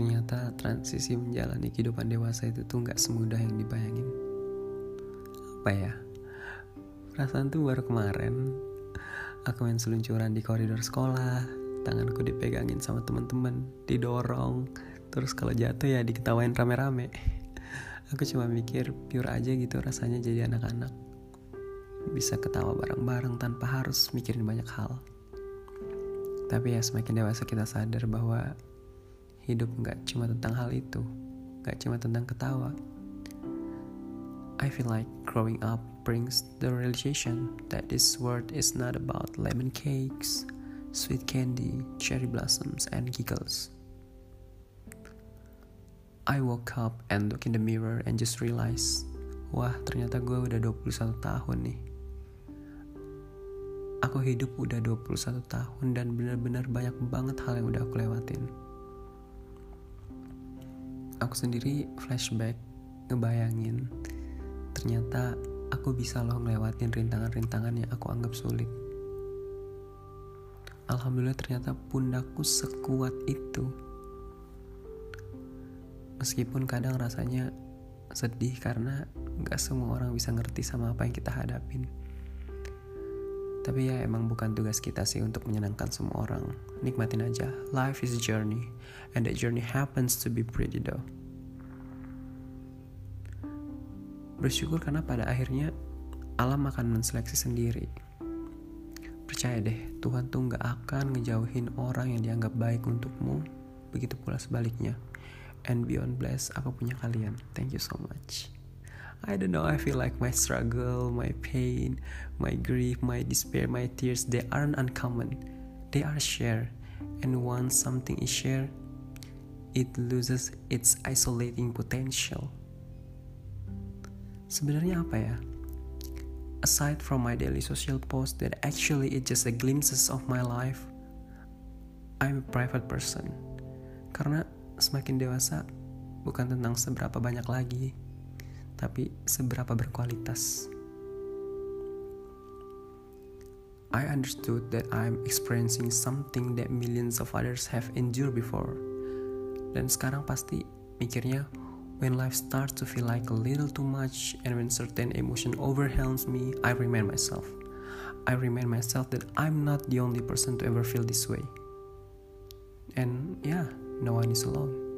ternyata transisi menjalani kehidupan dewasa itu tuh nggak semudah yang dibayangin. Apa ya? Perasaan tuh baru kemarin aku main seluncuran di koridor sekolah, tanganku dipegangin sama teman-teman, didorong, terus kalau jatuh ya diketawain rame-rame. Aku cuma mikir pure aja gitu rasanya jadi anak-anak. Bisa ketawa bareng-bareng tanpa harus mikirin banyak hal. Tapi ya semakin dewasa kita sadar bahwa hidup nggak cuma tentang hal itu, nggak cuma tentang ketawa. I feel like growing up brings the realization that this world is not about lemon cakes, sweet candy, cherry blossoms, and giggles. I woke up and look in the mirror and just realize, wah ternyata gue udah 21 tahun nih. Aku hidup udah 21 tahun dan benar-benar banyak banget hal yang udah aku lewatin aku sendiri flashback ngebayangin ternyata aku bisa loh ngelewatin rintangan-rintangan yang aku anggap sulit. Alhamdulillah ternyata pundakku sekuat itu. Meskipun kadang rasanya sedih karena gak semua orang bisa ngerti sama apa yang kita hadapin tapi ya emang bukan tugas kita sih untuk menyenangkan semua orang. Nikmatin aja. Life is a journey. And that journey happens to be pretty though. Bersyukur karena pada akhirnya alam akan menseleksi sendiri. Percaya deh, Tuhan tuh gak akan ngejauhin orang yang dianggap baik untukmu. Begitu pula sebaliknya. And beyond bless apa punya kalian. Thank you so much. I don't know, I feel like my struggle, my pain, my grief, my despair, my tears, they aren't uncommon. They are shared. And once something is shared, it loses its isolating potential. Sebenarnya apa ya? Aside from my daily social post that actually it's just a glimpses of my life, I'm a private person. Karena semakin dewasa bukan tentang seberapa banyak lagi, tapi seberapa berkualitas. I understood that I'm experiencing something that millions of others have endured before. Dan sekarang pasti mikirnya, when life starts to feel like a little too much and when certain emotion overwhelms me, I remind myself. I remind myself that I'm not the only person to ever feel this way. And yeah, no one is alone.